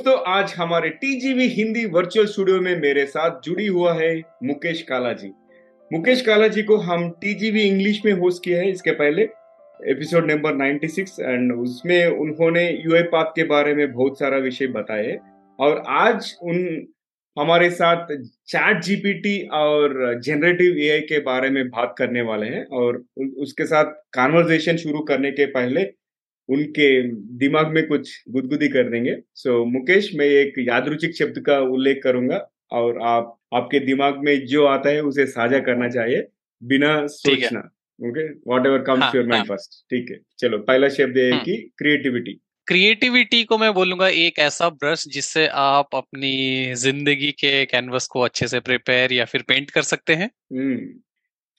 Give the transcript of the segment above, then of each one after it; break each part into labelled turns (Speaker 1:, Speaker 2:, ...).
Speaker 1: दोस्तों, आज हमारे टीजीवी हिंदी वर्चुअल स्टूडियो में मेरे साथ जुड़ी हुआ है मुकेश काला जी मुकेश काला जी को हम टीजीवी इंग्लिश में होस्ट किया है। इसके पहले एपिसोड नंबर 96 एंड उसमें उन्होंने यूए पाथ के बारे में बहुत सारा विषय बताए और आज उन हमारे साथ चैट जीपीटी और जनरेटिव एआई के बारे में बात करने वाले हैं। और उसके साथ कॉन्वर्जेशन शुरू करने के पहले उनके दिमाग में कुछ गुदगुदी कर देंगे। सो so, मुकेश मैं एक यादरुचिक शब्द का उल्लेख करूँगा और आप आपके दिमाग में जो आता है उसे साझा करना चाहिए बिना सोचना। Okay whatever comes your mind first ठीक है। चलो पहला शब्द है हम्म। कि क्रिएटिविटी
Speaker 2: क्रिएटिविटी को मैं बोलूँगा एक ऐसा ब्रश जिससे आप अपनी ज़िंदगी के कैनवस को अच्छे से प्रिपेयर या फिर पेंट कर सकते हैं।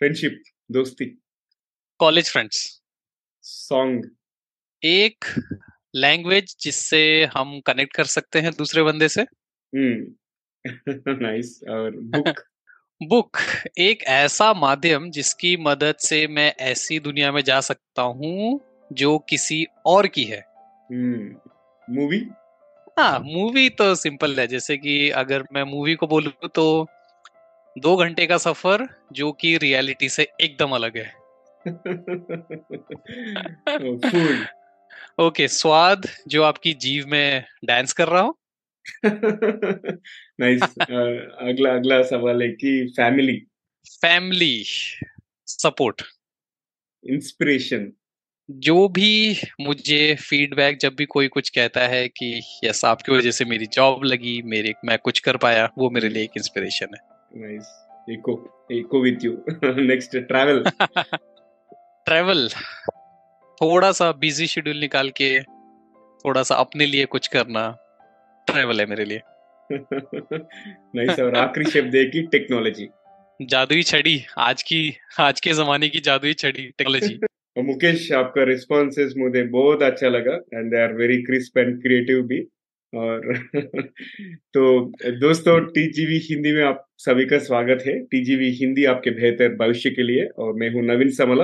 Speaker 1: फ्रेंडशिप हम्म। दोस्ती।
Speaker 2: कॉलेज फ्रेंड्स
Speaker 1: सॉन्ग
Speaker 2: एक लैंग्वेज जिससे हम कनेक्ट कर सकते हैं दूसरे बंदे से?
Speaker 1: नाइस हम्म। और बुक
Speaker 2: बुक एक ऐसा माध्यम जिसकी मदद से मैं ऐसी दुनिया में जा सकता हूँ जो किसी और की है।
Speaker 1: Movie hmm.
Speaker 2: हाँ मूवी तो सिंपल है। जैसे कि अगर मैं मूवी को बोलूँ तो दो घंटे का सफ़र जो कि रियलिटी से एकदम अलग है।
Speaker 1: फ़ूड
Speaker 2: ओके स्वाद जो आपकी जीव में डांस कर रहा हो?
Speaker 1: नाइस अगला अगला सवाल है कि फैमिली
Speaker 2: फैमिली सपोर्ट
Speaker 1: इंस्पिरेशन
Speaker 2: जो भी मुझे फीडबैक जब भी कोई कुछ कहता है कि यस आपकी वजह से मेरी जॉब लगी मेरे मैं कुछ कर पाया वो मेरे लिए एक इंस्पिरेशन
Speaker 1: है. Nice echo echo with you next travel
Speaker 2: travel थोड़ा सा बिज़ी शेड्यूल निकाल के थोड़ा सा अपने लिए कुछ करना ट्रैवल है मेरे लिए।
Speaker 1: नहीं सर आखिरी शब्द है कि टेक्नोलॉजी
Speaker 2: जादुई छड़ी आज की आज के जमाने की जादुई छड़ी टेक्नोलॉजी
Speaker 1: मुकेश आपका रिस्पॉन्सेस मुझे बहुत अच्छा लगा and they are very crisp and creative भी और तो दोस्तों टीजीवी हिंदी में आप सभी का स्वागत है। टीजीवी हिंदी आपके बेहतर भविष्य के लिए और मैं हूँ Naveen Samla.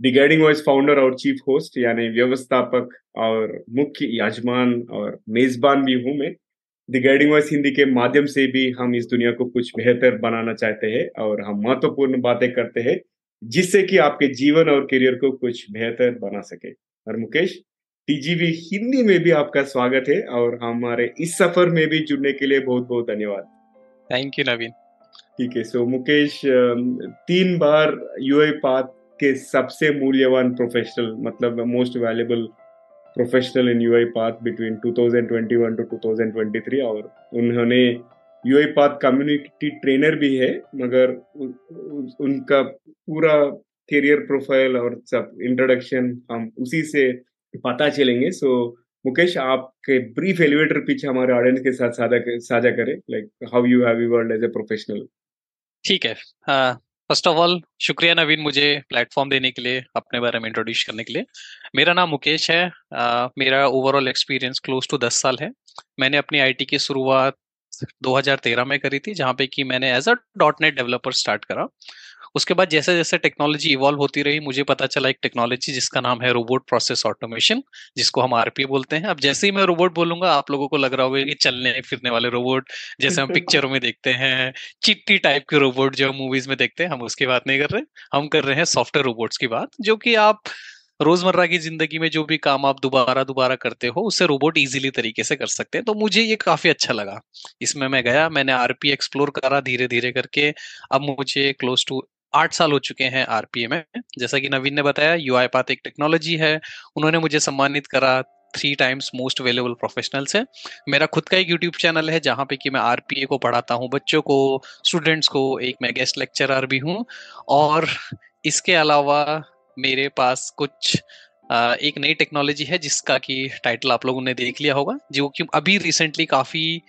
Speaker 1: The guiding voice founder और चीफ होस्ट यानी व्यवस्थापक और मुख्य यजमान और मेजबान भी हूँ मैं द गाइडिंग वॉइस हिंदी के माध्यम से भी हम इस दुनिया को कुछ बेहतर बनाना चाहते हैं और हम महत्वपूर्ण बातें करते हैं जिससे कि आपके जीवन और करियर को कुछ बेहतर बना सके और मुकेश टीजीवी हिंदी में भी आपका स्वागत है और हमारे इस सफ़र में भी जुड़ने के लिए बहुत बहुत धन्यवाद
Speaker 2: थैंक यू नवीन
Speaker 1: ठीक है सो मुकेश तीन बार यूए पाथ के सबसे मूल्यवान प्रोफेशनल मतलब most valuable professional in UiPath between 2021 to 2023 और उन्होंने यूआई पाथ कम्युनिटी ट्रेनर भी है मगर उ, उ, उनका पूरा करियर प्रोफ़ाइल और सब इंट्रोडक्शन हम उसी से पता चलेंगे। सो मुकेश आपके ब्रीफ एलिवेटर पीछे हमारे ऑडियंस के साथ साझा करें like how you have world as a professional
Speaker 2: ठीक है। हाँ, फ़र्स्ट ऑफ़ ऑल शुक्रिया नवीन मुझे प्लेटफॉर्म देने के लिए अपने बारे में इंट्रोड्यूस करने के लिए। मेरा नाम मुकेश है। आ, मेरा ओवरऑल एक्सपीरियंस क्लोज टू दस साल है। मैंने अपनी आईटी की शुरुआत 2013 में करी थी जहाँ पे कि मैंने as a dot net developer start करा। उसके बाद जैसे जैसे टेक्नोलॉजी इवॉल्व होती रही मुझे पता चला एक टेक्नोलॉजी जिसका नाम है रोबोट प्रोसेस ऑटोमेशन जिसको हम आरपी बोलते हैं। अब जैसे ही मैं रोबोट बोलूँगा आप लोगों को लग रहा होगा कि चलने फिरने वाले रोबोट जैसे हम पिक्चरों में देखते हैं चिट्टी टाइप के रोबोट जो मूवीज़ में देखते हैं हम उसकी बात नहीं कर रहे। हम कर रहे हैं सॉफ्टवेयर रोबोट्स की बात जो कि आप रोज़मर्रा की ज़िंदगी में जो भी काम आप दोबारा दोबारा करते हो उससे रोबोट इजीली तरीके से कर सकते हैं। तो मुझे ये काफ़ी अच्छा लगा। इसमें मैं गया मैंने आरपी एक्सप्लोर करा धीरे धीरे करके। अब मुझे क्लोज टू आठ साल हो चुके हैं आरपीए में। जैसा कि नवीन ने बताया यू आई पाथ एक टेक्नोलॉजी है। उन्होंने मुझे सम्मानित करा three times most available professional से। मेरा खुद का एक यूट्यूब चैनल है, जहाँ पे कि मैं आरपीए को पढ़ाता हूँ, बच्चों को स्टूडेंट्स को, एक मैं गेस्ट लेक्चरर भी हूँ। और इसके अलावा मेरे पास कुछ एक नई टेक्नोलॉजी है, जिसका कि टाइटल आप लोगों ने देख लिया होगा, जो कि अभी रिसेंटली काफ़ी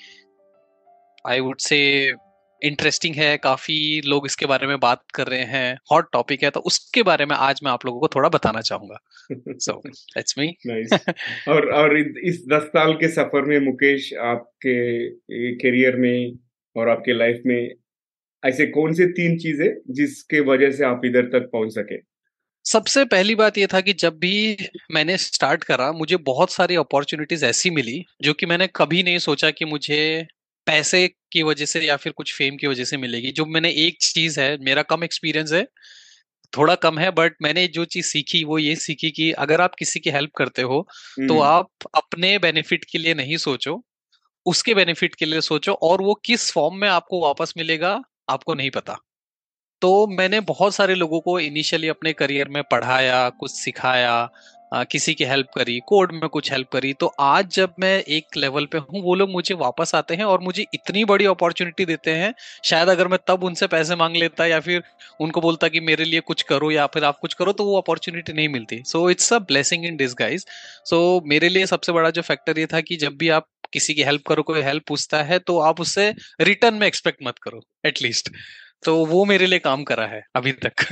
Speaker 2: आई वुड से इंटरेस्टिंग है काफ़ी लोग इसके बारे में बात कर रहे हैं हॉट टॉपिक है तो उसके बारे में आज मैं आप लोगों को थोड़ा बताना चाहूँगा। सो इट्स मी
Speaker 1: और और इस दस साल के सफ़र में मुकेश आपके करियर में और आपके लाइफ में ऐसे कौन से तीन चीज़ें जिसके वजह से आप इधर तक पहुँच सके?
Speaker 2: सबसे पहली बात ये था कि जब भी मैंने स्टार्ट करा मुझे बहुत सारी अपॉर्चुनिटीज़ ऐसी मिली जो कि मैंने कभी नहीं सोचा कि मुझे पैसे की वजह से या फिर कुछ फेम की वजह से मिलेगी। जो मैंने एक चीज़ है मेरा कम एक्सपीरियंस है थोड़ा कम है बट मैंने जो चीज़ सीखी वो ये सीखी कि अगर आप किसी की हेल्प करते हो तो आप अपने बेनिफिट के लिए नहीं सोचो उसके बेनिफिट के लिए सोचो और वो किस फॉर्म में आपको वापस मिलेगा आपको नहीं पता। तो मैंने बहुत सारे लोगों को इनिशियली अपने करियर में पढ़ाया कुछ सिखाया किसी की हेल्प करी कोड में कुछ हेल्प करी तो आज जब मैं एक लेवल पे हूँ, वो लोग मुझे वापस आते हैं और मुझे इतनी बड़ी अपॉर्चुनिटी देते हैं, शायद अगर मैं तब उनसे पैसे मांग लेता या फिर उनको बोलता कि मेरे लिए कुछ करो या फिर आप कुछ करो तो वो अपॉर्चुनिटी नहीं मिलती। So it's a blessing in disguise so मेरे लिए सबसे बड़ा जो फैक्टर ये था कि जब भी आप किसी की हेल्प करो, कोई हेल्प पूछता है तो आप उससे रिटर्न में एक्सपेक्ट मत करो एटलीस्ट तो वो मेरे लिए काम करा है, अभी तक।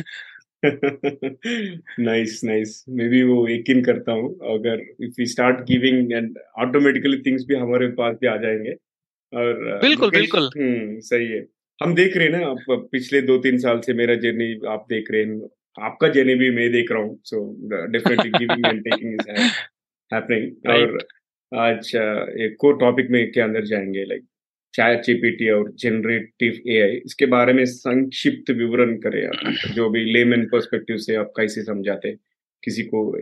Speaker 1: नाइस नाइस मैं भी वो यकीन करता हूँ अगर if we start giving and automatically things भी हमारे पास भी आ जाएँगे। और
Speaker 2: बिल्कुल बिल्कुल।
Speaker 1: हम्म सही है। हम देख रहे हैं ना आप पिछले दो तीन साल से मेरा जर्नी आप देख रहे हैं आपका जर्नी भी मैं देख रहा हूँ so definitely giving and taking is happening और आज एक को टॉपिक में के अंदर जाएँगे लाइक चैट जीपीटी और जनरेटिव एआई इसके बारे में संक्षिप्त विवरण करें आप जो भी लेमन पर्सपेक्टिव से आप कैसे समझाते किसी को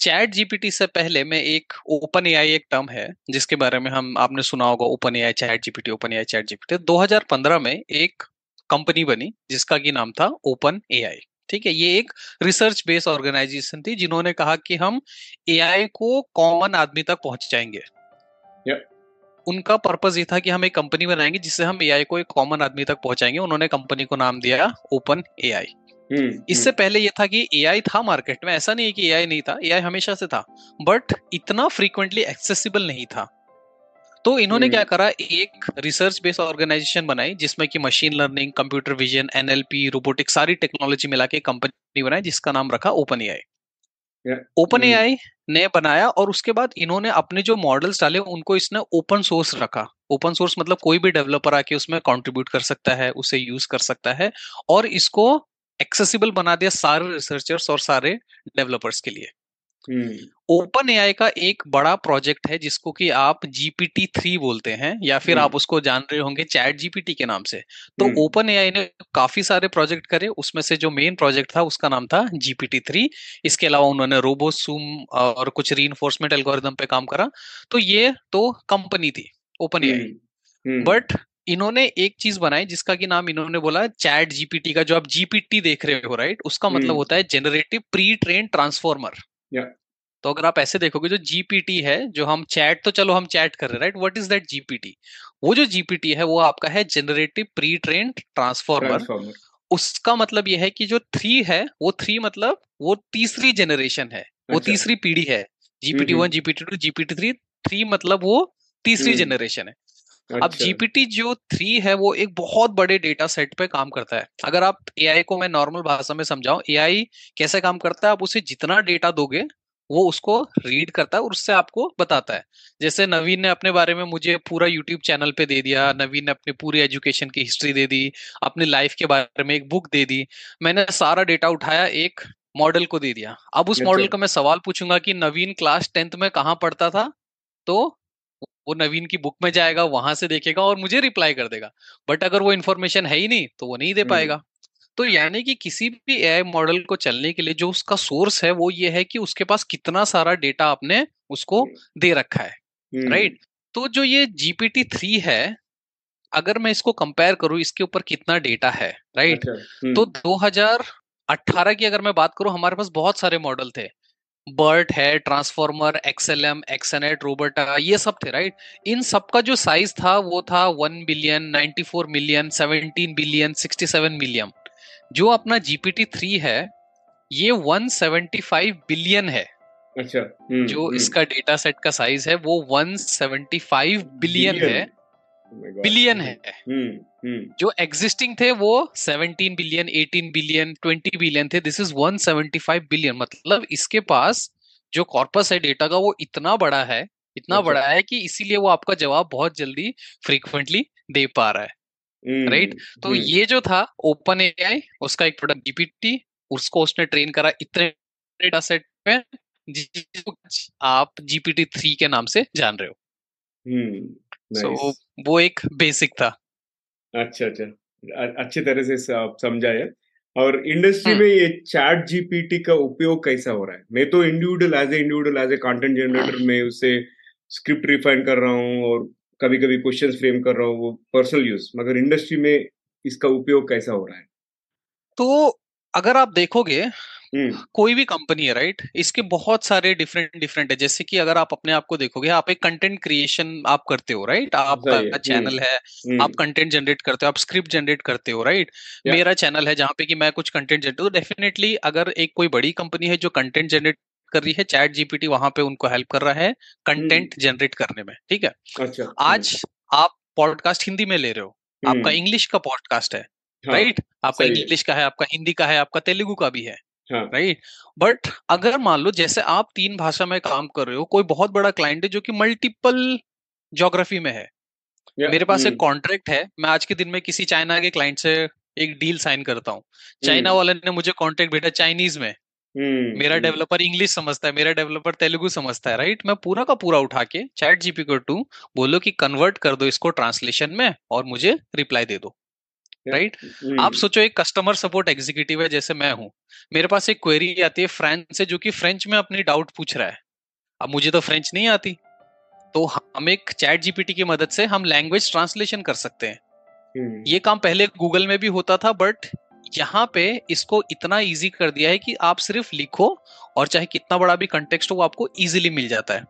Speaker 2: चैट जीपीटी से पहले मैं एक ओपन एआई एक टर्म है जिसके बारे में हम आपने सुना होगा open AI chat GPT open AI chat GPT 2015 में एक कंपनी बनी जिसका की नाम था ओपन एआई ठीक है ये एक रिसर्च बेस्ड ऑर्गेनाइजेशन थी जिन्होंने कहा कि हम एआई को कॉमन आदमी तक पहुंचाएँगे। उनका पर्पज ये था कि हम एक कंपनी बनाएँगे जिससे हम एआई को एक कॉमन आदमी तक पहुंचाएँगे। उन्होंने कंपनी को नाम दिया ओपन एआई हम्म, इससे हम्म। पहले ये था कि एआई था मार्केट में। ऐसा नहीं है कि एआई नहीं था एआई हमेशा से था। बट इतना फ्रीक्वेंटली एक्सेसिबल नहीं था। तो इन्होंने क्या हम्म। करा एक रिसर्च बेस्ड ऑर्गेनाइजेशन बनाई जिसमें कि machine learning computer vision NLP robotic सारी टेक्नोलॉजी मिला के कंपनी बनाई जिसका नाम रखा ओपन एआई ओपन ए आई ने बनाया और उसके बाद इन्होंने अपने जो मॉडल्स डाले उनको इसने ओपन सोर्स रखा। ओपन सोर्स मतलब कोई भी डेवलपर आके उसमें कंट्रीब्यूट कर सकता है उसे यूज़ कर सकता है और इसको एक्सेसिबल बना दिया सारे रिसर्चर्स और सारे डेवलपर्स के लिए। ओपन एआई का एक बड़ा प्रोजेक्ट है जिसको कि आप जीपीटी थ्री बोलते हैं या फिर आप उसको जान रहे होंगे चैट जीपीटी के नाम से। तो ओपन एआई ने काफ़ी सारे प्रोजेक्ट करे उसमें से जो मेन प्रोजेक्ट था उसका नाम था जीपीटी थ्री। इसके अलावा उन्होंने रोबोसूम और कुछ री एल्गोरिदम पे काम करा। तो ये तो कंपनी थी ओपन एआई बट इन्होंने एक चीज़ बनाई जिसका की नाम इन्होंने बोला चैट जीपीटी का जो आप जीपीटी देख रहे हो राइट? उसका मतलब होता है जेनरेटिव प्री ट्रेन ट्रांसफॉर्मर। तो अगर आप ऐसे देखोगे जो जीपीटी है जो हम चैट तो चलो हम चैट कर रहे हैं right what is that GPT वो जो जीपीटी है वो आपका है जनरेटिव प्री ट्रेन ट्रांसफॉर्मर उसका मतलब यह है कि जो थ्री है वो थ्री मतलब वो तीसरी जनरेशन है वो अच्छा। तीसरी पीढ़ी है। GPT one GPT two GPT three three मतलब वो तीसरी जनरेशन है। अच्छा। अब जीपीटी जो थ्री है वो एक बहुत बड़े डेटा सेट पे काम करता है। अगर आप एआई को मैं नॉर्मल भाषा में समझाऊं एआई कैसे काम करता है आप उसे जितना डेटा दोगे वो उसको रीड करता है और उससे आपको बताता है। जैसे नवीन ने अपने बारे में मुझे पूरा यूट्यूब चैनल पे दे दिया नवीन ने अपनी पूरी एजुकेशन की हिस्ट्री दे दी अपनी लाइफ के बारे में एक बुक दे दी मैंने सारा डेटा उठाया एक मॉडल को दे दिया। अब उस मॉडल का मैं सवाल पूछूँगा कि नवीन क्लास टेंथ में कहाँ पढ़ता था? तो वो नवीन की बुक में जाएगा वहाँ से देखेगा और मुझे रिप्लाई कर देगा। बट अगर वो इन्फॉर्मेशन है ही नहीं तो वो नहीं दे पाएगा। तो यानी कि किसी भी एआई मॉडल को चलने के लिए जो उसका सोर्स है वो ये है कि उसके पास कितना सारा डेटा आपने उसको दे रखा है राइट तो जो ये जीपीटी थ्री है अगर मैं इसको कंपेयर करूँ इसके ऊपर कितना डेटा है राइट अच्छा, तो 2018 की अगर मैं बात करूँ हमारे पास बहुत सारे मॉडल थे। बर्ट है ट्रांसफॉर्मर एक्सएलएम एक्सएनेट रोबोटा ये सब थे राइट इन सब का जो साइज़ था वो था one billion ninety four million seventeen billion sixty seven million जो अपना जीपीटी थ्री है ये 175 बिलियन है।
Speaker 1: अच्छा
Speaker 2: हुँ, जो हुँ. इसका डेटा सेट का साइज़ है वो 175 बिलियन है। बिलियन oh है हुँ, हुँ. जो एग्जिस्टिंग थे वो 17 बिलियन 18 बिलियन 20 बिलियन थे. दिस इज़ 175 बिलियन मतलब इसके पास जो कॉर्पस है डेटा का वो इतना बड़ा है इतना. बड़ा है कि इसीलिए वो आपका जवाब बहुत जल्दी फ्रीक्वेंटली दे पा रहा है। राइट तो हम्म। ये जो था ओपन एआई उसका एक प्रोडक्ट जीपीटी उसको उसने ट्रेन करा इतने डेटा सेट में जिसको आप जीपीटी थ्री के नाम से जान रहे हो।
Speaker 1: हम्म
Speaker 2: सो
Speaker 1: नाइस
Speaker 2: वो एक बेसिक था।
Speaker 1: अच्छा अच्छा। अच्छी तरह से आप समझाया। और इंडस्ट्री
Speaker 2: हम्म
Speaker 1: में ये चैट जीपीटी का उपयोग कैसा हो रहा है? मैं तो individual as a individual as a content generator में उससे स्क्रिप्ट रिफाइन कर रहा हूँ और कभी कभी क्वेश्चन फ्रेम कर रहा हूँ वो पर्सनल यूज़ मगर इंडस्ट्री में इसका उपयोग कैसा हो रहा है?
Speaker 2: तो अगर आप देखोगे कोई भी कंपनी है राइट इसके बहुत सारे डिफरेंट डिफरेंट है। जैसे कि अगर आप अपने आप को देखोगे आप एक कंटेंट क्रिएशन आप करते हो राइट आपका
Speaker 1: हम्म।
Speaker 2: चैनल है आप
Speaker 1: हम्म
Speaker 2: कंटेंट जनरेट करते हो आप स्क्रिप्ट जनरेट करते हो राइट मेरा चैनल है जहाँ पे कि मैं कुछ कंटेंट जनरेट तो डेफिनेटली अगर एक कोई बड़ी कंपनी है जो कंटेंट जनरेट कर रही है चैट जीपीटी वहाँ पे उनको हेल्प कर रहा है
Speaker 1: हम्म।
Speaker 2: कंटेंट जनरेट करने में ठीक है?
Speaker 1: अच्छा हम्म।
Speaker 2: आज आप पॉडकास्ट हिंदी में ले रहे हो आपका
Speaker 1: हम्म।
Speaker 2: इंग्लिश का पॉडकास्ट है
Speaker 1: हाँ
Speaker 2: राइट आपका
Speaker 1: है।
Speaker 2: इंग्लिश का है आपका हिंदी का है आपका तेलुगु का भी है
Speaker 1: हाँ
Speaker 2: राइट बट अगर मान लो जैसे आप तीन भाषा में काम कर रहे हो कोई बहुत बड़ा क्लाइंट है जो कि मल्टीपल ज्योग्राफी में है।
Speaker 1: या
Speaker 2: मेरे पास एक
Speaker 1: हम्म।
Speaker 2: कॉन्ट्रैक्ट है मैं आज के दिन में किसी चाइना के क्लाइंट से एक डील साइन करता हूँ। चाइना
Speaker 1: हम्म।
Speaker 2: वाले ने मुझे कॉन्ट्रैक्ट भेजा चाइनीज़ में।
Speaker 1: हम्म
Speaker 2: मेरा
Speaker 1: हम्म।
Speaker 2: डेवलपर इंग्लिश समझता है मेरा डेवलपर तेलुगु समझता है राइट मैं पूरा का पूरा उठा के चैट जीपी को टू बोलो कि कन्वर्ट कर दो इसको ट्रांसलेशन में और मुझे रिप्लाई दे दो। राइट आप
Speaker 1: हम्म
Speaker 2: सोचो एक कस्टमर सपोर्ट एग्जीक्यूटिव है जैसे मैं हूँ। मेरे पास एक क्वेरी आती है फ्रेंच से जो कि फ्रेंच में अपनी डाउट पूछ रहा है। अब मुझे तो फ्रेंच नहीं आती। तो हम एक चैट जीपीटी की मदद से हम लैंग्वेज ट्रांसलेशन कर सकते हैं।
Speaker 1: हम्म
Speaker 2: ये काम पहले गूगल में भी होता था बट यहाँ पे इसको इतना इजी कर दिया है कि आप सिर्फ़ लिखो और चाहे कितना बड़ा भी कंटेक्स्ट हो वो आपको इजीली मिल जाता है।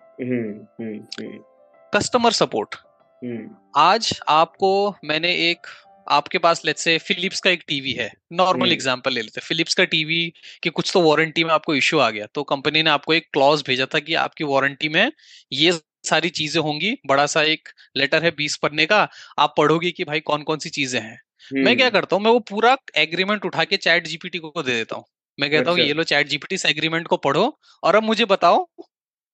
Speaker 2: कस्टमर सपोर्ट
Speaker 1: हम्म
Speaker 2: आज आपको मैंने एक आपके पास लेट्स से फिलिप्स का एक टीवी है। नॉर्मल
Speaker 1: हम्म।
Speaker 2: एग्जांपल ले लेते हैं। फिलिप्स का टीवी की कुछ तो वारंटी में आपको इश्यू आ गया। तो कंपनी ने आपको एक क्लॉज भेजा था कि आपकी वारंटी में ये सारी चीज़ें होंगी। बड़ा सा एक लेटर है बीस पन्ने का। आप पढ़ोगे कि भाई कौन कौन सी चीज़ें हैं। मैं क्या
Speaker 1: हम्म।
Speaker 2: करता हूँ मैं वो पूरा एग्रीमेंट उठा के चैट जीपीटी को दे देता हूँ। मैं कहता हूँ
Speaker 1: अच्छा।
Speaker 2: ये लो चैट जीपीटी इस एग्रीमेंट को पढ़ो और अब मुझे बताओ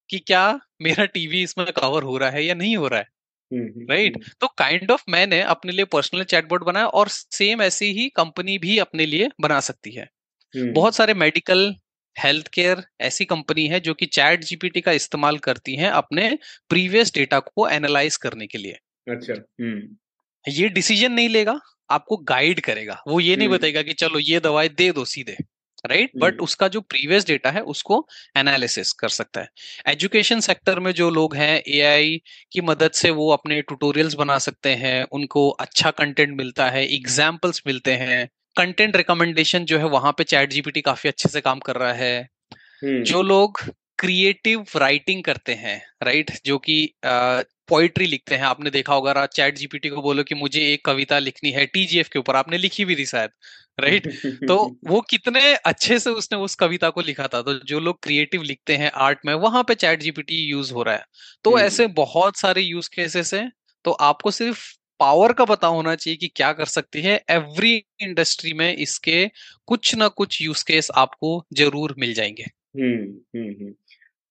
Speaker 2: कि क्या मेरा टीवी इसमें कवर हो रहा है या नहीं हो रहा है? राइट?
Speaker 1: हम्म।
Speaker 2: तो काइंड ऑफ़ मैंने अपने लिए पर्सनल चैटबॉट बनाया और सेम ऐसी ही कंपनी भी अपने लिए बना सकती है।
Speaker 1: हम्म
Speaker 2: बहुत सारे मेडिकल हेल्थ केयर ऐसी कंपनी है जो कि चैट जीपीटी का इस्तेमाल करती हैं अपने प्रीवियस डेटा को एनालाइज करने के लिए।
Speaker 1: अच्छा हम्म।
Speaker 2: ये डिसीज़न नहीं लेगा आपको गाइड करेगा। वो ये नहीं
Speaker 1: हम्म।
Speaker 2: बताएगा कि चलो ये दवाई दे दो सीधे। राइट बट
Speaker 1: हम्म
Speaker 2: उसका जो प्रीवियस डेटा है उसको एनालिसिस कर सकता है। एजुकेशन सेक्टर में जो लोग हैं एआई की मदद से वो अपने ट्यूटोरियल्स बना सकते हैं उनको अच्छा कंटेंट मिलता है एग्जाम्पल्स मिलते हैं। कंटेंट रिकमेंडेशन जो है वहाँ पे चैट जीपीटी काफ़ी अच्छे से काम कर रहा है।
Speaker 1: हम्म
Speaker 2: जो लोग क्रिएटिव राइटिंग करते हैं राइट जो कि पोइट्री लिखते हैं। आपने देखा होगा चैट जीपीटी को बोलो कि मुझे एक कविता लिखनी है टीजीएफ के ऊपर। आपने लिखी भी थी शायद राइट तो वो कितने अच्छे से उसने उस कविता को लिखा था। तो जो लोग क्रिएटिव लिखते हैं आर्ट में वहाँ पे चैट जीपीटी यूज़ हो रहा है। तो
Speaker 1: हम्म
Speaker 2: ऐसे बहुत सारे यूज़ केसेस हैं। तो आपको सिर्फ़ पावर का पता होना चाहिए कि क्या कर सकती है। एवरी इंडस्ट्री में इसके कुछ ना कुछ यूज़ केस आपको ज़रूर मिल जाएँगे।
Speaker 1: हम्म हम्म हम्म।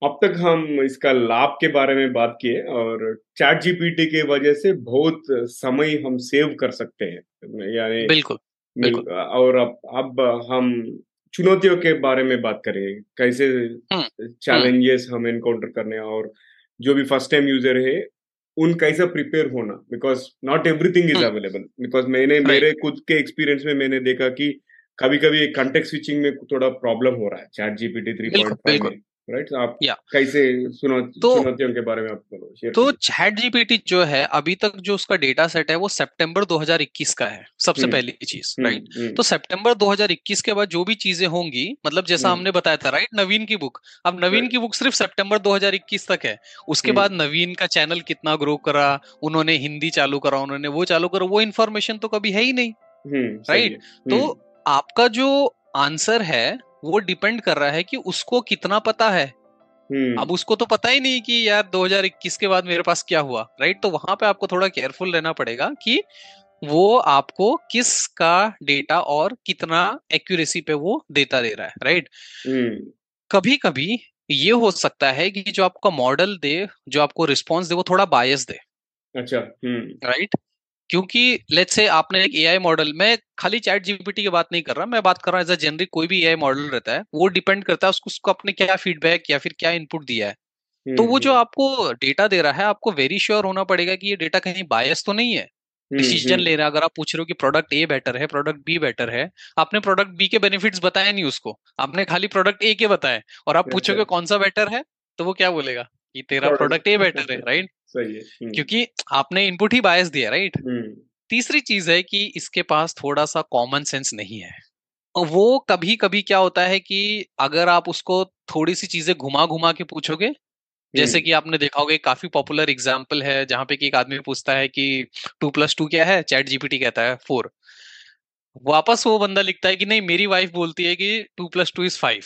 Speaker 1: अब तक हम इसका लाभ के बारे में बात किए और चैट जीपीटी के वजह से बहुत समय हम सेव कर सकते हैं। यानी
Speaker 2: बिल्कुल बिल्कुल।
Speaker 1: और अब अब हम चुनौतियों के बारे में बात करें कैसे चैलेंजेस हम एनकाउंटर करने और जो भी फ़र्स्ट टाइम यूज़र है उन कैसा प्रिपेयर होना because not everything is available because मैंने मेरे खुद के एक्सपीरियंस में मैंने देखा कि कभी कभी कंटेक्ट स्विचिंग में थोड़ा प्रॉब्लम हो रहा है chat GPT three point five में। राइट? आप
Speaker 2: या।
Speaker 1: कैसे सुनो
Speaker 2: तो
Speaker 1: चुनौतियों के बारे में आप
Speaker 2: तो चैट जीपीटी जो है अभी तक जो उसका डेटा सेट है वो सितंबर 2021 का है सबसे
Speaker 1: हम्म।
Speaker 2: पहली चीज़
Speaker 1: हम्म
Speaker 2: राइट
Speaker 1: हम्म।
Speaker 2: तो सितंबर 2021 के बाद जो भी चीज़ें होंगी मतलब जैसा
Speaker 1: हम्म।
Speaker 2: हमने बताया था राइट नवीन की बुक अब नवीन की बुक सिर्फ़ सितंबर 2021 तक है। उसके
Speaker 1: हम्म।
Speaker 2: बाद नवीन का चैनल कितना ग्रो करा उन्होंने हिंदी चालू करा उन्होंने वो चालू करा वो इन्फॉर्मेशन तो कभी है ही नहीं
Speaker 1: हम्म
Speaker 2: राइट तो
Speaker 1: हम्म।
Speaker 2: आपका जो आंसर है वो डिपेंड कर रहा है कि उसको कितना पता है। अब
Speaker 1: हम्म
Speaker 2: उसको तो पता ही नहीं कि यार 2021 के बाद मेरे पास क्या हुआ राइट तो वहाँ पे आपको थोड़ा केयरफुल रहना पड़ेगा कि वो आपको किस का डेटा और कितना एक्यूरेसी पे वो देता दे रहा है राइट
Speaker 1: हम्म।
Speaker 2: कभी कभी ये हो सकता है कि जो आपका मॉडल दे जो आपको रिस्पॉन्स दे वो थोड़ा बायस दे।
Speaker 1: अच्छा हम्म।
Speaker 2: राइट क्योंकि लेट्स से आपने एक एआई मॉडल मैं खाली चैट जीपीटी की बात नहीं कर रहा मैं बात कर रहा हूँ एज अ जनरिक कोई भी एआई मॉडल रहता है वो डिपेंड करता है उसको उसको आपने क्या फीडबैक या फिर क्या इनपुट दिया है। तो वो जो आपको डेटा दे रहा है आपको वेरी श्योर होना पड़ेगा कि ये डेटा कहीं बायस तो नहीं है। डिसीज़न ले रहा है अगर आप पूछ रहे हो कि प्रोडक्ट ए बेटर है प्रोडक्ट बी बेटर है आपने प्रोडक्ट बी के बेनिफिट्स बताए नहीं उसको। आपने खाली प्रोडक्ट ए के बताए और आप पूछोगे कौन सा बेटर है तो वो क्या बोलेगा कि तेरा प्रोडक्ट ए बेटर है राइट
Speaker 1: सही है।
Speaker 2: क्योंकि आपने इनपुट ही बायस दिया राइट तीसरी चीज़ है कि इसके पास थोड़ा सा कॉमन सेंस नहीं है। वो कभी कभी क्या होता है कि अगर आप उसको थोड़ी सी चीज़ें घुमा घुमा के पूछोगे जैसे कि आपने देखा होगा काफ़ी पॉपुलर एग्ज़ाम्पल है जहाँ पे कि एक आदमी पूछता है कि टू प्लस टू क्या है? चैट जीपीटी कहता है फोर वापस वो बंदा लिखता है कि नहीं मेरी वाइफ बोलती है कि two plus two is five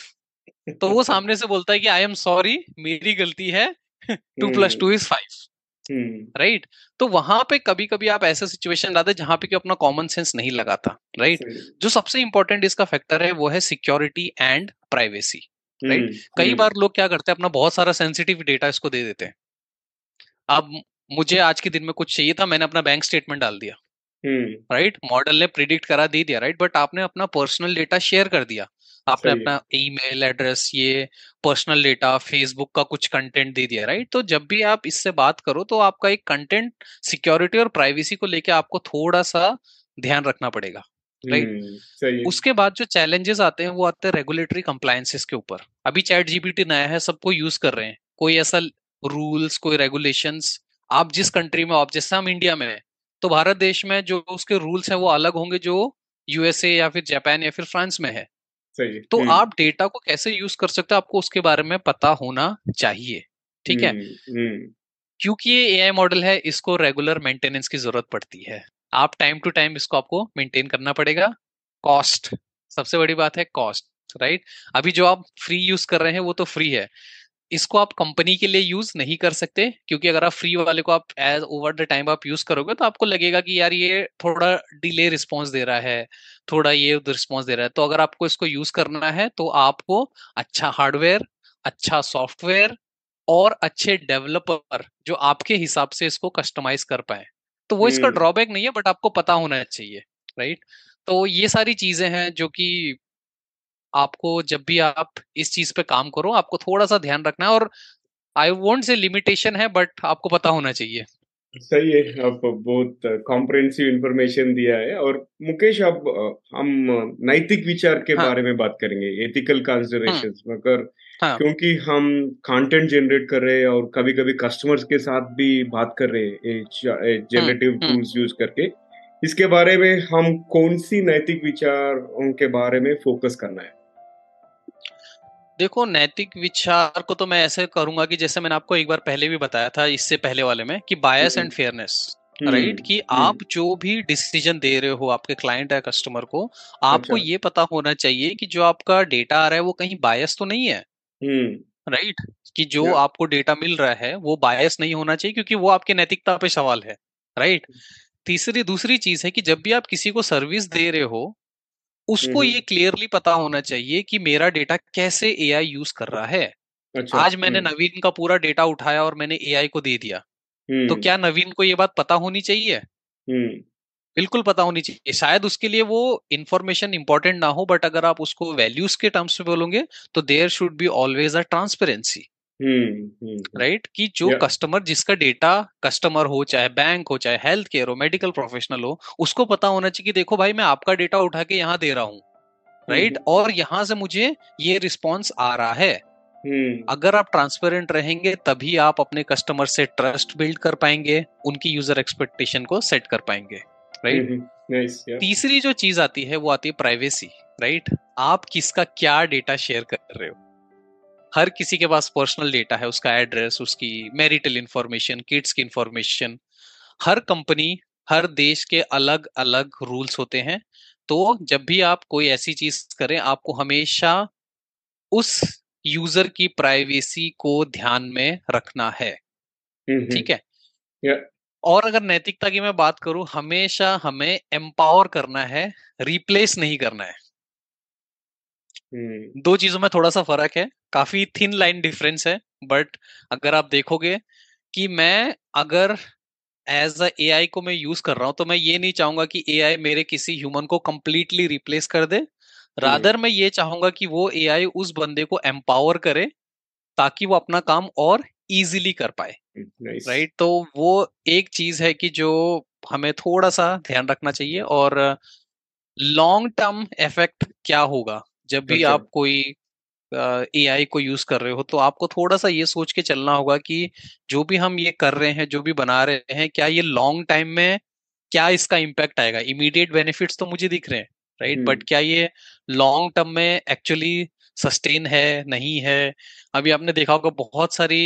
Speaker 2: तो वो सामने से बोलता है कि आई एम सॉरी मेरी गलती है two plus two is five right? तो वहाँ पे कभी कभी आप ऐसा सिचुएशन लाते जहाँ पे कि अपना कॉमन सेंस नहीं लगाता राइट? जो सबसे इंपॉर्टेंट इसका फैक्टर है वो है सिक्योरिटी एंड प्राइवेसी राइट? कई हम्म। बार लोग क्या करते हैं अपना बहुत सारा सेंसिटिव डेटा इसको दे देते हैं। अब मुझे आज के दिन में कुछ चाहिए था मैंने अपना बैंक स्टेटमेंट डाल दिया राइट? हम्म। मॉडल ने प्रिडिक्ट करा दे दिया राइट? बट आपने अपना पर्सनल डेटा शेयर कर दिया। आपने अपना ईमेल एड्रेस ये पर्सनल डेटा फेसबुक का कुछ कंटेंट दे दिया राइट? तो जब भी आप इससे बात करो तो आपका एक कंटेंट सिक्योरिटी और प्राइवेसी को लेके आपको थोड़ा सा ध्यान रखना पड़ेगा राइट? हम्म, उसके बाद जो चैलेंजेस आते हैं वो आते हैं रेगुलेटरी कंप्लायंसेस के ऊपर। अभी चैट जीपीटी नया है सबको यूज़ कर रहे हैं। कोई ऐसा रूल्स कोई रेगुलेशंस आप जिस कंट्री में आप जैसे हम इंडिया में है तो भारत देश में जो उसके रूल्स हैं वो अलग होंगे जो यूएसए या फिर जापान या फिर फ्रांस में है।
Speaker 1: सही
Speaker 2: तो हम्म। आप डेटा को कैसे यूज़ कर सकते हो आपको उसके बारे में पता होना चाहिए ठीक है? हम्म, क्योंकि ये एआई मॉडल है इसको रेगुलर मेंटेनेंस की ज़रूरत पड़ती है। आप टाइम टू टाइम इसको आपको मेंटेन करना पड़ेगा। कॉस्ट सबसे बड़ी बात है कॉस्ट राइट? अभी जो आप फ्री यूज़ कर रहे हैं वो तो फ्री है। इसको आप कंपनी के लिए यूज़ नहीं कर सकते क्योंकि अगर आप फ्री वाले को आप एज ओवर द टाइम आप यूज़ करोगे तो आपको लगेगा कि यार ये थोड़ा डिले रिस्पॉन्स दे रहा है थोड़ा ये रिस्पॉन्स दे रहा है। तो अगर आपको इसको यूज़ करना है तो आपको अच्छा हार्डवेयर अच्छा सॉफ्टवेयर और अच्छे डेवलपर जो आपके हिसाब से इसको कस्टमाइज कर पाए। तो वो इसका ड्रॉबैक नहीं है बट आपको पता होना चाहिए राइट तो ये सारी चीज़ें हैं जो कि आपको जब भी आप इस चीज़ पे काम करो आपको थोड़ा सा ध्यान रखना है और आई वोंट से लिमिटेशन है बट आपको पता होना चाहिए
Speaker 1: सही है आप बहुत कॉम्प्रिहेंसिव इंफॉर्मेशन दिया है और मुकेश अब हम नैतिक विचार के हाँ. बारे में बात करेंगे एथिकल कंसिडरेशंस मगर हाँ. क्योंकि हम कंटेंट जनरेट कर रहे हैं और कभी कभी कस्टमर्स के साथ भी बात कर रहे हैं जनरेटिव टूल्स यूज़ करके इसके बारे में हम कौन सी नैतिक विचार उनके बारे में फोकस करना है
Speaker 2: देखो नैतिक विचार को तो मैं ऐसे करूँगा कि जैसे मैंने आपको एक बार पहले भी बताया था इससे पहले वाले में कि बायस एंड फेयरनेस राइट कि आप जो भी डिसीज़न दे रहे हो आपके क्लाइंट या कस्टमर को आपको अच्छा। ये पता होना चाहिए कि जो आपका डेटा आ रहा है वो कहीं बायस तो नहीं है राइट हम्म। कि जो आपको डेटा मिल रहा है वो बायस नहीं होना चाहिए क्योंकि वो आपके नैतिकता पे सवाल है राइट तीसरी दूसरी चीज़ है कि जब भी आप किसी को सर्विस दे रहे हो उसको ये क्लियरली पता होना चाहिए कि मेरा डेटा कैसे एआई यूज़ कर रहा है। अच्छा, आज मैंने नवीन का पूरा डेटा उठाया और मैंने एआई को दे दिया। तो क्या नवीन को ये बात पता होनी चाहिए? बिल्कुल पता होनी चाहिए। शायद उसके लिए वो इन्फॉर्मेशन इंपॉर्टेंट ना हो बट अगर आप उसको वैल्यूज़ के टर्म्स में बोलोगे तो there should be always a transparency right? कि जो कस्टमर जिसका डेटा कस्टमर हो चाहे बैंक हो चाहे हेल्थ केयर हो मेडिकल प्रोफेशनल हो उसको पता होना चाहिए कि देखो भाई मैं आपका डेटा उठा के यहाँ दे रहा हूँ। राइट? और यहाँ से मुझे ये रिस्पॉन्स आ रहा है। अगर आप ट्रांसपेरेंट रहेंगे तभी आप अपने कस्टमर से ट्रस्ट बिल्ड कर पाएँगे उनकी यूज़र एक्सपेक्टेशन को सेट कर पाएँगे। राइट? तीसरी जो चीज़ आती है वो आती है प्राइवेसी राइट? आप किसका क्या डेटा शेयर कर रहे हो? हर किसी के पास पर्सनल डेटा है उसका एड्रेस उसकी मैरिटल इंफॉर्मेशन किड्स की इंफॉर्मेशन हर कंपनी हर देश के अलग अलग रूल्स होते हैं। तो जब भी आप कोई ऐसी चीज़ करें आपको हमेशा उस यूज़र की प्राइवेसी को ध्यान में रखना है। ठीक है?
Speaker 1: Yeah.
Speaker 2: और अगर नैतिकता की मैं बात करूँ हमेशा हमें एम्पावर करना है रिप्लेस नहीं करना है। हम्म। दो चीज़ों में थोड़ा सा फ़र्क है। काफ़ी थिन लाइन डिफरेंस है बट अगर आप देखोगे कि मैं अगर एज अ एआई को मैं यूज़ कर रहा हूँ तो मैं ये नहीं चाहूँगा कि एआई मेरे किसी ह्यूमन को कंप्लीटली रिप्लेस कर दे रादर मैं ये चाहूँगा कि वो एआई उस बंदे को एम्पावर करे ताकि वो अपना काम और इजीली कर पाए राइट nice. right? तो वो एक चीज़ है कि जो हमें थोड़ा सा ध्यान रखना चाहिए और लॉन्ग टर्म इफ़ेक्ट क्या होगा जब भी okay. आप कोई ए आई को यूज़ कर रहे हो तो आपको थोड़ा सा ये सोच के चलना होगा कि जो भी हम ये कर रहे हैं जो भी बना रहे हैं क्या ये लॉन्ग टाइम में क्या इसका इम्पैक्ट आएगा इमीडिएट बेनिफिट्स तो मुझे दिख रहे हैं राइट right? बट हम्म। क्या ये लॉन्ग टर्म में एक्चुअली सस्टेन है नहीं है अभी आपने देखा होगा बहुत सारी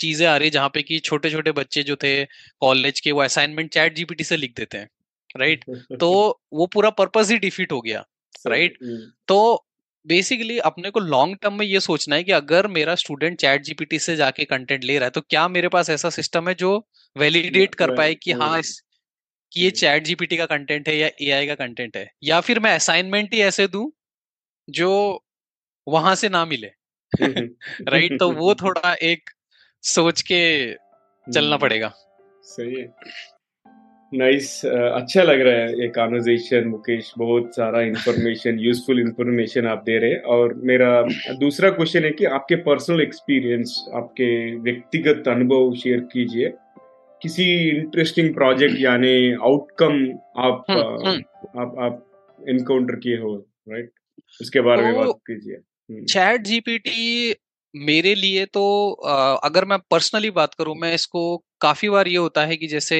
Speaker 2: चीज़ें आ रही है जहाँ पे कि छोटे छोटे बच्चे जो थे कॉलेज के वो असाइनमेंट चैट जीपीटी से लिख देते हैं राइट right? तो वो पूरा पर्पज ही डिफीट हो गया राइट हम्म। तो बेसिकली अपने को लॉन्ग टर्म में ये सोचना है कि अगर मेरा स्टूडेंट चैट जीपीटी से जाके कंटेंट ले रहा है तो क्या मेरे पास ऐसा सिस्टम है जो वैलिडेट कर पाए कि हाँ कि ये चैट जीपीटी का कंटेंट है या एआई का कंटेंट है? या फिर मैं असाइनमेंट ही ऐसे दू जो वहाँ से ना मिले राइट तो वो थोड़ा एक सोच के चलना हम्म। पड़ेगा।
Speaker 1: सही है। नाइस uh, अच्छा लग रहा है ये कॉन्वर्जेशन मुकेश बहुत सारा इंफॉर्मेशन यूजफुल इंफॉर्मेशन आप दे रहे हैं और मेरा दूसरा क्वेश्चन है कि आपके पर्सनल एक्सपीरियंस आपके व्यक्तिगत अनुभव शेयर कीजिए किसी इंटरेस्टिंग प्रोजेक्ट यानी आउटकम आप हम्म, हुँ. हम्म। आप आप इनकाउंटर किए हो राइट उसके बारे में तो बात कीजिए
Speaker 2: चैट जीपीटी मेरे लिए तो अगर मैं पर्सनली बात करूँ मैं इसको काफ़ी बार ये होता है कि जैसे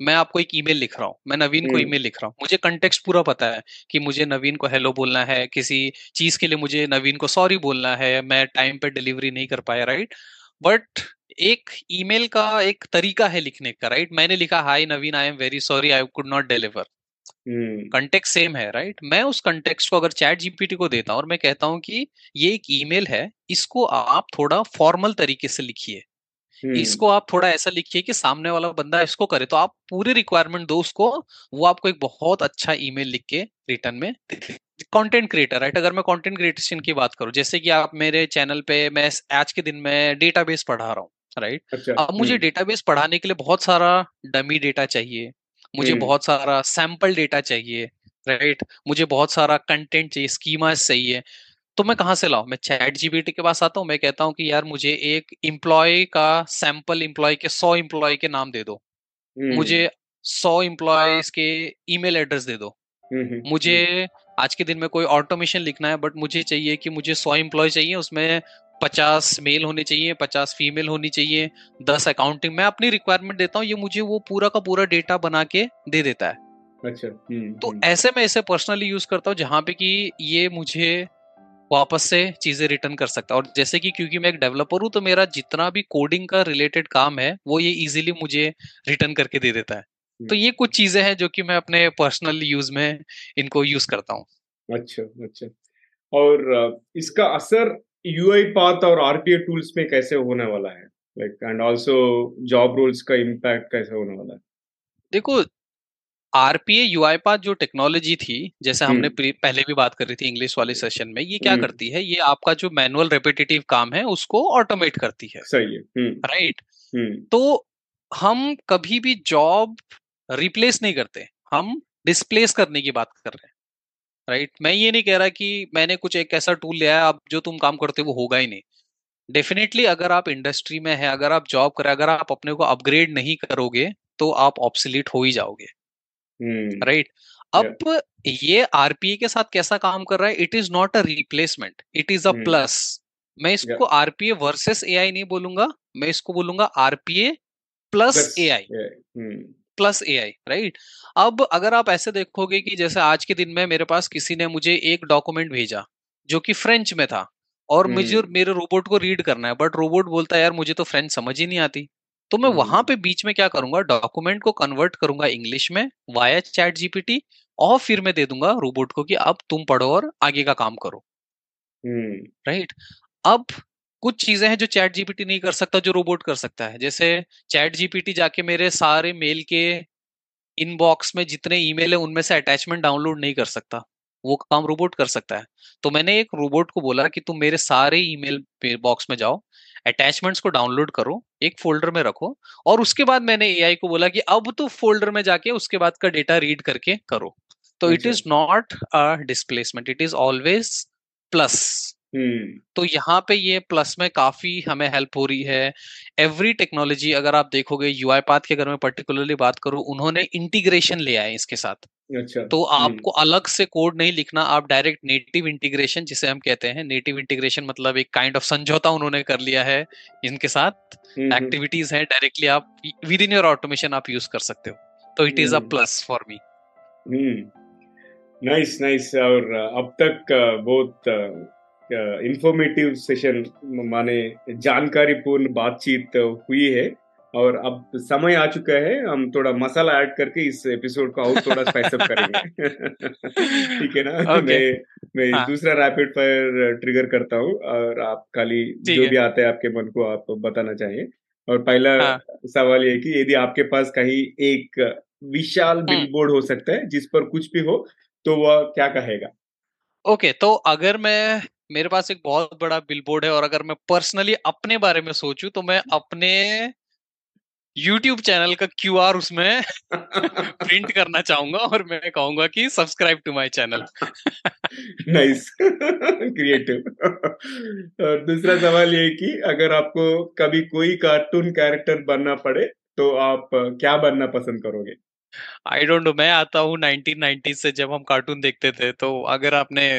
Speaker 2: मैं आपको एक ईमेल लिख रहा हूँ। मैं नवीन को ईमेल लिख रहा हूँ। मुझे कंटेक्स्ट पूरा पता है कि मुझे नवीन को हेलो बोलना है किसी चीज़ के लिए मुझे नवीन को सॉरी बोलना है मैं टाइम पे डिलीवरी नहीं कर पाया राइट बट एक ईमेल का एक तरीका है लिखने का राइट मैंने लिखा hi Naveen I am very sorry I could not deliver contact same है राइट मैं उस कंटेक्स्ट को अगर चैट जीपीटी को देता हूँ और मैं कहता हूँ कि ये एक ईमेल है इसको आप थोड़ा फॉर्मल तरीके से लिखिए। इसको आप थोड़ा ऐसा लिखिए कि सामने वाला बंदा इसको करे तो आप पूरी रिक्वायरमेंट दो उसको वो आपको एक बहुत अच्छा ईमेल लिख के रिटर्न में कंटेंट क्रिएटर राइट अगर मैं कंटेंट क्रिएशन की बात करूँ जैसे कि आप मेरे चैनल पे मैं आज के दिन में डेटाबेस पढ़ा रहा हूँ राइट अच्छा, अब मुझे डेटाबेस पढ़ाने के लिए बहुत सारा डमी डेटा चाहिए मुझे बहुत सारा सैंपल डेटा चाहिए राइट मुझे बहुत सारा कंटेंट चाहिए स्कीमा चाहिए। तो मैं कहाँ से लाऊं? मैं चैट जीबीटी के पास आता हूँ मैं कहता हूँ कि यार मुझे एक इम्प्लॉय का सैंपल इम्प्लॉय के सौ इम्प्लॉय के नाम दे दो। मुझे सौ इम्प्लॉयज के ईमेल एड्रेस दे दो। मुझे आज के दिन में कोई ऑटोमेशन लिखना है बट मुझे चाहिए कि मुझे सौ इम्प्लॉय चाहिए उसमें पचास मेल होने चाहिए पचास फीमेल होनी चाहिए दस अकाउंटिंग मैं अपनी रिक्वायरमेंट देता हूँ ये मुझे वो पूरा का पूरा डेटा बना के दे देता है।
Speaker 1: अच्छा
Speaker 2: तो ऐसे मैं इसे पर्सनली यूज़ करता हूँ जहाँ पे कि ये मुझे वापस से चीज़ें रिटर्न कर सकता और जैसे कि क्योंकि मैं एक डेवलपर हूँ तो मेरा जितना भी कोडिंग का रिलेटेड काम है वो ये इजीली मुझे रिटर्न करके दे देता है। तो ये कुछ चीज़ें हैं जो कि मैं अपने पर्सनल यूज़ में इनको यूज़ करता हूँ।
Speaker 1: अच्छा अच्छा। और इसका असर यूआई पाथ और आरपीए टूल्स में कैसे होने वाला है? Like and also job roles का इम्पैक्ट कैसे होने वाला है?
Speaker 2: देखो आरपीए यूआई पाथ जो टेक्नोलॉजी थी जैसे हमने हम्म। पहले भी बात कर रही थी इंग्लिश वाले सेशन में ये क्या हम्म। करती है? ये आपका जो मैनुअल रेपिटेटिव काम है उसको ऑटोमेट करती है।
Speaker 1: सही है।
Speaker 2: राइट हम्म। तो हम कभी भी जॉब रिप्लेस नहीं करते। हम डिस्प्लेस करने की बात कर रहे हैं। राइट मैं ये नहीं कह रहा कि मैंने कुछ एक ऐसा टूल लिया है अब जो तुम काम करते हो वो होगा ही नहीं। डेफिनेटली अगर आप इंडस्ट्री में है अगर आप जॉब करें अगर आप अपने को अपग्रेड नहीं करोगे तो आप ऑप्सलीट हो ही जाओगे। राइट? hmm. अब ये आरपीए के साथ कैसा काम कर रहा है? It is not a replacement it is a plus मैं इसको आरपीए वर्सेस एआई नहीं बोलूँगा मैं इसको बोलूँगा RPA plus AI plus A I right अब अगर आप ऐसे देखोगे कि जैसे आज के दिन में मेरे पास किसी ने मुझे एक डॉक्यूमेंट भेजा जो कि फ्रेंच में था और मुझे मेरे रोबोट को रीड करना है बट रोबोट बोलता है यार मुझे तो फ्रेंच समझ ही नहीं आती। तो मैं वहाँ पे बीच में क्या करूँगा डॉक्यूमेंट को कन्वर्ट करूँगा इंग्लिश में वाया चैट जीपीटी और फिर मैं दे दूँगा रोबोट को कि अब तुम पढ़ो और आगे का काम करो। राइट? अब कुछ चीज़ें हैं जो चैट जीपीटी नहीं कर सकता जो रोबोट कर सकता है। जैसे चैट जीपीटी जाके मेरे सारे मेल के इनबॉक्स में जितने ईमेल है उनमें से अटैचमेंट डाउनलोड नहीं कर सकता। वो काम रोबोट कर सकता है। तो मैंने एक रोबोट को बोला कि तुम मेरे सारे ईमेल बॉक्स में जाओ अटैचमेंट्स को डाउनलोड करो एक फोल्डर में रखो और उसके बाद मैंने एआई को बोला कि अब तो फोल्डर में जाके उसके बाद का डेटा रीड करके करो। तो it is not a displacement it is always plus तो यहाँ पे ये प्लस में काफ़ी हमें हेल्प हो रही है। एवरी टेक्नोलॉजी अगर आप देखोगे यूआई पाथ के अगर मैं पर्टिकुलरली बात करूँ उन्होंने इंटीग्रेशन ले आए इसके साथ। अच्छा तो आपको अलग से कोड नहीं लिखना आप डायरेक्ट नेटिव इंटीग्रेशन जिसे हम कहते हैं नेटिव इंटीग्रेशन मतलब एक काइंड ऑफ़ समझौता उन्होंने कर लिया है इनके साथ। एक्टिविटीज़ है डायरेक्टली आप विद इन योर ऑटोमेशन आप यूज़ कर सकते हो। तो it is a plus for me.
Speaker 1: Nice nice और अब तक बहुत इंफॉर्मेटिव सेशन माने जानकारी पूर्ण बातचीत हुई है। और अब समय आ चुका है हम थोड़ा मसाला ऐड करके इस एपिसोड को और थोड़ा स्पाइस अप करेंगे ठीक है ना okay. मैं मैं हाँ. दूसरा रैपिड फायर ट्रिगर करता हूँ और आप खाली जो भी आता है आपके मन को आप बताना चाहिए और पहला हाँ. सवाल ये कि यदि आपके पास कहीं एक विशाल बिलबोर्ड हम्म। हो सकता है जिस पर कुछ भी हो तो वह क्या कहेगा
Speaker 2: ओके okay, तो अगर मैं मेरे पास एक बहुत बड़ा बिलबोर्ड है और अगर मैं पर्सनली अपने बारे में सोचूं तो मैं अपने यूट्यूब चैनल का क्यू आर उसमें प्रिंट करना चाहूँगा और मैं कहूँगा कि subscribe to my channel
Speaker 1: nice creative और दूसरा सवाल ये कि अगर आपको कभी कोई कार्टून कैरेक्टर बनना पड़े तो आप क्या बनना पसंद करोगे?
Speaker 2: आई डोंट नो मैं आता हूँ 1990 से जब हम कार्टून देखते थे तो अगर आपने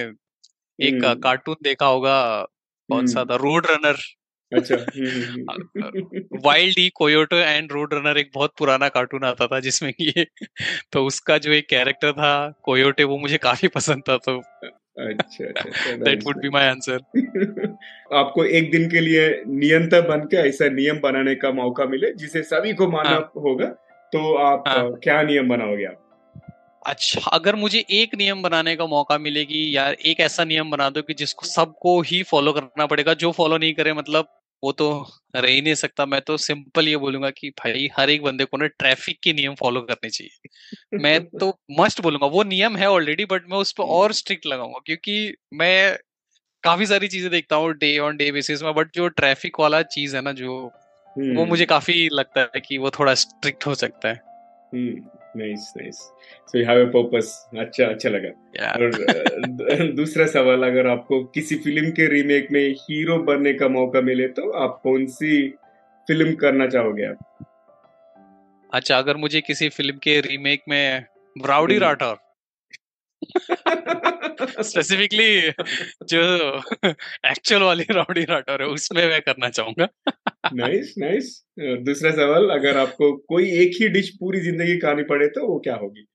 Speaker 2: एक कार्टून देखा होगा कौन सा था? रोड रनर अच्छा। Wild E coyote and road runner एक बहुत पुराना कार्टून आता था जिसमें ये तो उसका जो एक कैरेक्टर था कोयोटे वो मुझे काफ़ी पसंद था तो अच्छा that would be my answer
Speaker 1: आपको एक दिन के लिए नियंत्रण बन के ऐसा नियम बनाने का मौका मिले जिसे सभी को मानना हाँ. होगा तो आप हाँ. क्या नियम बनाओगे आप?
Speaker 2: अच्छा अगर मुझे एक नियम बनाने का मौका मिलेगी यार एक ऐसा नियम बना दो कि जिसको सबको ही फॉलो करना पड़ेगा जो फॉलो नहीं करे मतलब वो तो रह ही नहीं सकता। मैं तो सिंपल ये बोलूँगा कि भाई हर एक बंदे को ना ट्रैफ़िक के नियम फॉलो करने चाहिए। मैं तो मस्ट बोलूँगा वो नियम है ऑलरेडी बट मैं उस पर और स्ट्रिक्ट लगाऊँगा क्योंकि मैं काफ़ी सारी चीज़ें देखता हूँ डे ऑन डे बेसिस में बट जो ट्रैफ़िक वाला चीज़ है ना जो वो मुझे काफ़ी लगता है कि वो थोड़ा स्ट्रिक्ट हो सकता है।
Speaker 1: Nice nice so you have a purpose अच्छा अच्छा लगा। Yeah. और दूसरा सवाल अगर आपको किसी फ़िल्म के रीमेक में हीरो बनने का मौका मिले तो आप कौन सी फ़िल्म करना चाहोगे आप?
Speaker 2: अच्छा अगर मुझे किसी फ़िल्म के रीमेक में राउडी राठौर स्पेसिफिकली जो एक्चुअल वाली राउडी राठौर है उसमें मैं करना चाहूँगा।
Speaker 1: नाइस नाइस दूसरा सवाल अगर आपको कोई एक ही डिश पूरी ज़िंदगी खानी पड़े तो वो क्या होगी?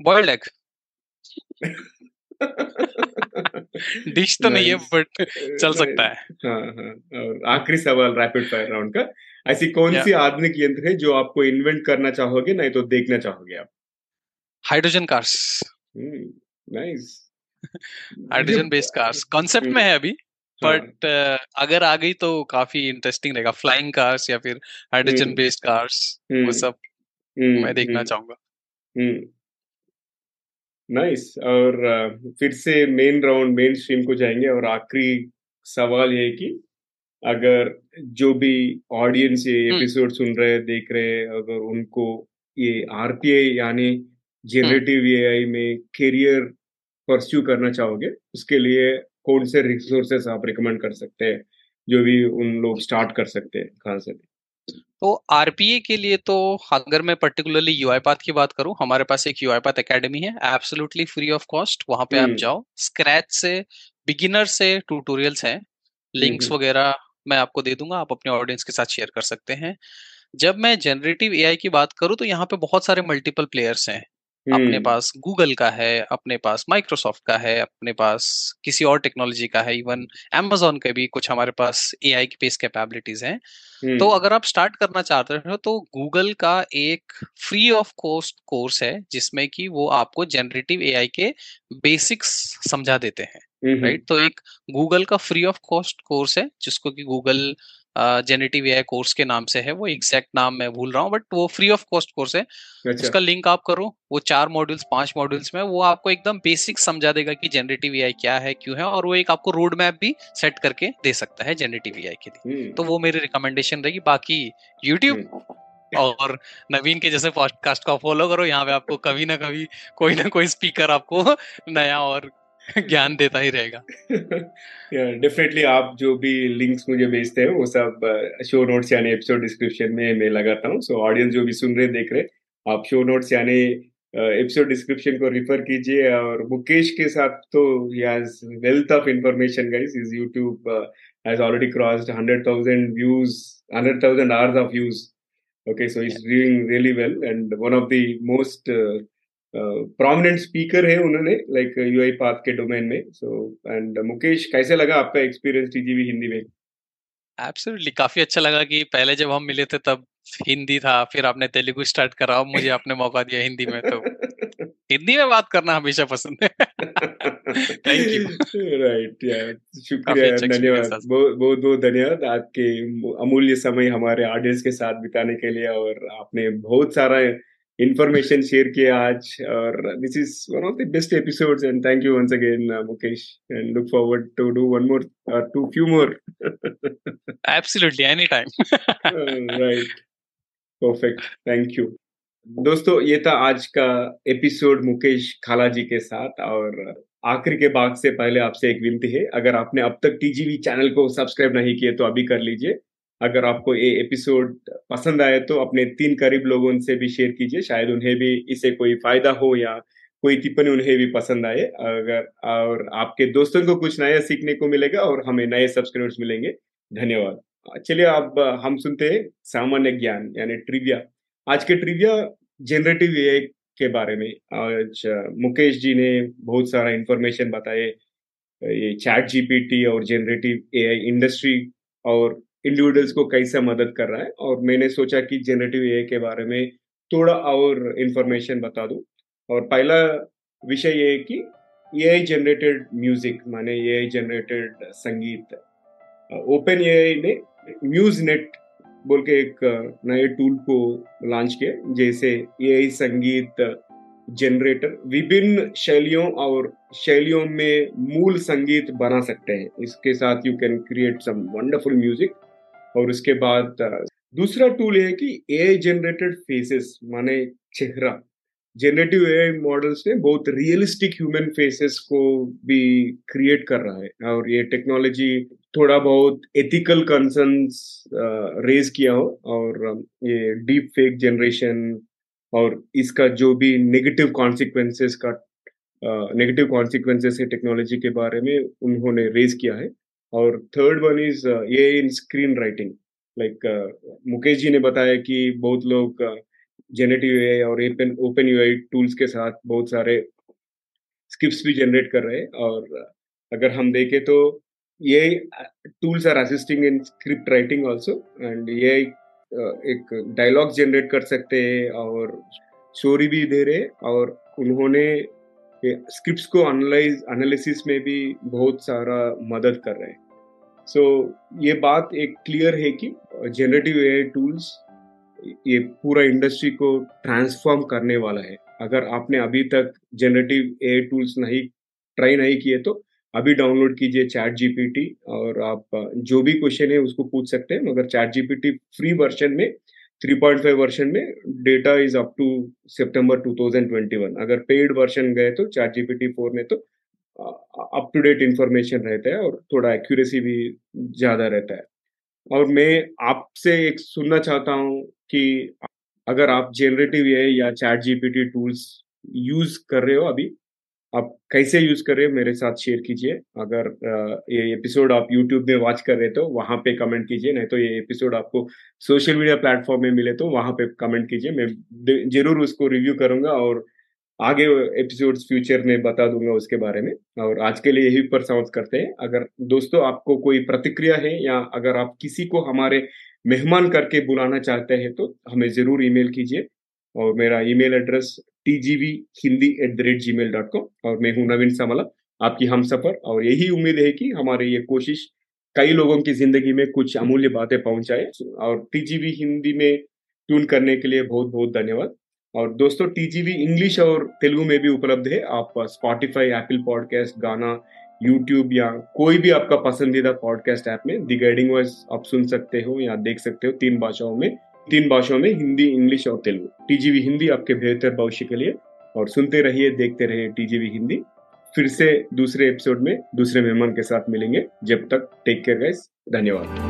Speaker 2: बॉइल्ड एग डिश तो नहीं है बट चल सकता है।
Speaker 1: हाँ हाँ और आखिरी सवाल रैपिड फायर राउंड का। ऐसी कौन सी आधुनिक यंत्र है जो आपको इन्वेंट करना चाहोगे नहीं तो देखना चाहोगे आप?
Speaker 2: Hydrogen cars
Speaker 1: nice
Speaker 2: hydrogen based cars concept में है अभी। बट हाँ। uh, अगर आ गई तो काफ़ी इंटरेस्टिंग रहेगा। फ्लाइंग कार्स या फिर हाइड्रोजन बेस्ड कार्स वो सब मैं देखना चाहूँगा।
Speaker 1: नाइस और फिर से मेन राउंड मेन स्ट्रीम को जाएँगे और आखिरी सवाल ये कि अगर जो भी ऑडियंस ये एपिसोड सुन रहे हैं देख रहे हैं अगर उनको ये आरपीआई यानी जेनरेटिव एआई में करियर परस्यू करना चाहोगे उसके लिए कौन से रिसोर्सेस आप रिकमेंड कर सकते हैं जो भी उन लोग स्टार्ट कर सकते हैं कहाँ से
Speaker 2: तो आरपीए के लिए तो अगर मैं पर्टिकुलरली यूआईपाथ की बात करूँ हमारे पास एक यूआईपाथ एकेडमी है एब्सोल्युटली फ्री ऑफ़ कॉस्ट वहाँ पे आप हम्म। जाओ स्क्रैच से बिगिनर से ट्यूटोरियल्स हैं लिंक्स हम्म। वगैरह मैं आपको दे दूँगा आप अपने ऑडियंस के साथ शेयर कर सकते हैं जब मैं जनरेटिव एआई की बात करूँ तो यहाँ पे बहुत सारे मल्टीपल प्लेयर्स हैं अपने पास गूगल का है अपने पास माइक्रोसॉफ्ट का है अपने पास किसी और टेक्नोलॉजी का है इवन एमेजोन का भी कुछ हमारे पास ए आई की बेस कैपेबिलिटीज हैं। तो अगर आप स्टार्ट करना चाहते हो तो गूगल का एक फ्री ऑफ़ कॉस्ट कोर्स है जिसमें कि वो आपको जनरेटिव ए के बेसिक्स समझा देते हैं राइट तो एक गूगल का फ्री ऑफ़ कॉस्ट कोर्स है जिसको कि गूगल जेनेटिव एआई कोर्स के नाम से है वो एग्जैक्ट नाम मैं भूल रहा हूँ बट वो फ्री ऑफ़ कॉस्ट कोर्स है अच्छा। उसका लिंक आप करो वो चार मॉड्यूल्स पाँच मॉड्यूल्स में वो आपको एकदम बेसिक समझा देगा कि जेनेटिव एआई क्या है क्यों है और वो एक आपको रोड मैप भी सेट करके दे सकता है जेनेटिव एआई के लिए हम्म। तो वो मेरी रिकमेंडेशन रहेगी बाकी यूट्यूब हम्म। और नवीन के जैसे पॉडकास्ट को फॉलो करो यहाँ पे आपको कभी ना कभी कोई ना कोई स्पीकर आपको नया और ज्ञान देता ही रहेगा।
Speaker 1: डेफिनेटली yeah, आप जो भी लिंक्स मुझे भेजते हैं वो सब शो नोट्स यानी एपिसोड डिस्क्रिप्शन में मैं लगाता हूँ। सो ऑडियंस जो भी सुन रहे देख रहे आप शो नोट्स यानी एपिसोड डिस्क्रिप्शन को रिफर कीजिए और मुकेश के साथ तो wealth of information guys is YouTube has already crossed hundred thousand views hundred thousand hours of views okay so he's doing really well and one of the most uh, prominent speaker है उन्होंने like UI path के domain में। So and Mukesh कैसे लगा आपका experience TGV Hindi में?
Speaker 2: Absolutely काफ़ी अच्छा लगा कि पहले जब हम मिले थे तब हिंदी था फिर आपने तेलुगु स्टार्ट करा अब मुझे आपने मौका दिया हिंदी में तो हिंदी में बात करना हमेशा पसंद है। थैंक
Speaker 1: यू राइट यार शुक्रिया अच्छा धन्यवाद। बहुत बहुत धन्यवाद आपके अमूल्य समय हमारे ऑडियंस के साथ बिताने के लिए और आपने बहुत सारा इन्फॉर्मेशन शेयर किया आज और this is one of the best episodes and thank you once again Mukesh and look forward to do one more to few more absolutely
Speaker 2: any time
Speaker 1: right perfect thank you दोस्तों ये था आज का episode Mukesh खाला जी के साथ और uh, आखिर के बाग से पहले आपसे एक विनती है अगर आपने अब तक टीजीवी चैनल को सब्सक्राइब नहीं किया तो अभी कर लीजिए। अगर आपको ये एपिसोड पसंद आए तो अपने तीन करीब लोगों से भी शेयर कीजिए। शायद उन्हें भी इसे कोई फ़ायदा हो या कोई टिप्पणी उन्हें भी पसंद आए। अगर, और आपके दोस्तों को कुछ नया सीखने को मिलेगा और हमें नए सब्सक्राइबर्स मिलेंगे। धन्यवाद। चलिए अब हम सुनते हैं सामान्य ज्ञान, यानी ट्रिविया आज के ट्रिविया जनरेटिव ए के बारे में। आज मुकेश जी ने बहुत सारा इंफॉर्मेशन बताए। ये चैट जीपीटी और जनरेटिव एआई इंडस्ट्री और इंडिविजुअल्स को कैसे मदद कर रहा है। और मैंने सोचा कि जनरेटिव ए के बारे में थोड़ा और इंफॉर्मेशन बता दूँ। और पहला विषय ये है कि ए जनरेटेड म्यूज़िक माने ए आई जनरेटेड संगीत। ओपन ए आई ने म्यूज नेट बोल के एक नए टूल को लॉन्च किया, जैसे ए आई संगीत जनरेटर विभिन्न शैलियों और शैलियों में मूल संगीत बना सकते हैं। इसके साथ you can create some wonderful music और उसके बाद दूसरा टूल है कि ए जनरेटेड फेसेस माने चेहरा। जनरेटिव ए मॉडल्स ने बहुत रियलिस्टिक ह्यूमन फेसेस को भी क्रिएट कर रहा है और ये टेक्नोलॉजी थोड़ा बहुत एथिकल कंसर्न्स रेज किया हो और ये डीप फेक जनरेशन और इसका जो भी नेगेटिव कॉन्सिक्वेंसेस का नेगेटिव कॉन्सिक्वेंसेस है टेक्नोलॉजी के बारे में उन्होंने रेज किया है। और थर्ड वन इज़ ये in screen writing like Mukesh ji ने बताया कि बहुत लोग जेनेटिव uh, ए और ओपन यू टूल्स के साथ बहुत सारे स्क्रिप्ट भी जनरेट कर रहे हैं। और uh, अगर हम देखें तो ये tools are assisting in script writing also and ये एक डायलॉग जनरेट कर सकते हैं और स्टोरी भी दे रहे और उन्होंने स्क्रिप्ट को एनालाइज एनालिसिस में भी बहुत सारा मदद कर रहे हैं। सो so, ये बात एक क्लियर है कि जनरेटिव ए टूल्स ये पूरा इंडस्ट्री को ट्रांसफॉर्म करने वाला है। अगर आपने अभी तक जनरेटिव ए टूल्स नहीं ट्राई नहीं किए तो अभी डाउनलोड कीजिए चैट जीपीटी और आप जो भी क्वेश्चन है उसको पूछ सकते हैं मगर चैट जीपीटी फ्री वर्जन में 3.5 वर्जन में डेटा इज़ अप टू सितंबर 2021 अगर पेड वर्जन गए तो चैट जीपीटी फोर में तो अप टू डेट इंफॉर्मेशन रहता है और थोड़ा एक्यूरेसी भी ज़्यादा रहता है। और मैं आपसे एक सुनना चाहता हूँ कि अगर आप जेनरेटिव या चैट जीपीटी टूल्स यूज़ कर रहे हो अभी आप कैसे यूज़ कर रहे हो, मेरे साथ शेयर कीजिए। अगर ये एपिसोड आप यूट्यूब में वॉच कर रहे तो वहाँ पे कमेंट कीजिए, नहीं तो ये एपिसोड आपको सोशल मीडिया प्लेटफॉर्म में मिले तो वहाँ पे कमेंट कीजिए। मैं ज़रूर उसको रिव्यू करूँगा और आगे एपिसोड्स फ्यूचर में बता दूँगा उसके बारे में। और आज के लिए यही पर समाप्त करते हैं। अगर दोस्तों आपको कोई प्रतिक्रिया है या अगर आप किसी को हमारे मेहमान करके बुलाना चाहते हैं तो हमें ज़रूर ईमेल कीजिए और मेरा email address T G V Hindi at the rate Gmail dot com और मैं हूँ नवीन सामला, आपकी हम सफ़र। और यही उम्मीद है कि हमारी ये कोशिश कई लोगों की ज़िंदगी में कुछ अमूल्य बातें पहुँचाए। और टीजीवी हिंदी में ट्यून करने के लिए बहुत बहुत धन्यवाद। और दोस्तों टीजीवी इंग्लिश और तेलुगु में भी उपलब्ध है। आप Spotify Apple podcast Gaana YouTube या कोई भी आपका पसंदीदा पॉडकास्ट ऐप में दी गाइडिंग वॉइस आप सुन सकते हो या देख सकते हो तीन भाषाओं में। तीन भाषाओं में, हिंदी, इंग्लिश और तेलुगु। टीजीवी हिंदी आपके बेहतर भविष्य के लिए। और सुनते रहिए, देखते रहिए टीजीवी हिंदी। फिर से दूसरे एपिसोड में, दूसरे मेहमान के साथ मिलेंगे। जब तक टेक केयर गाइस धन्यवाद।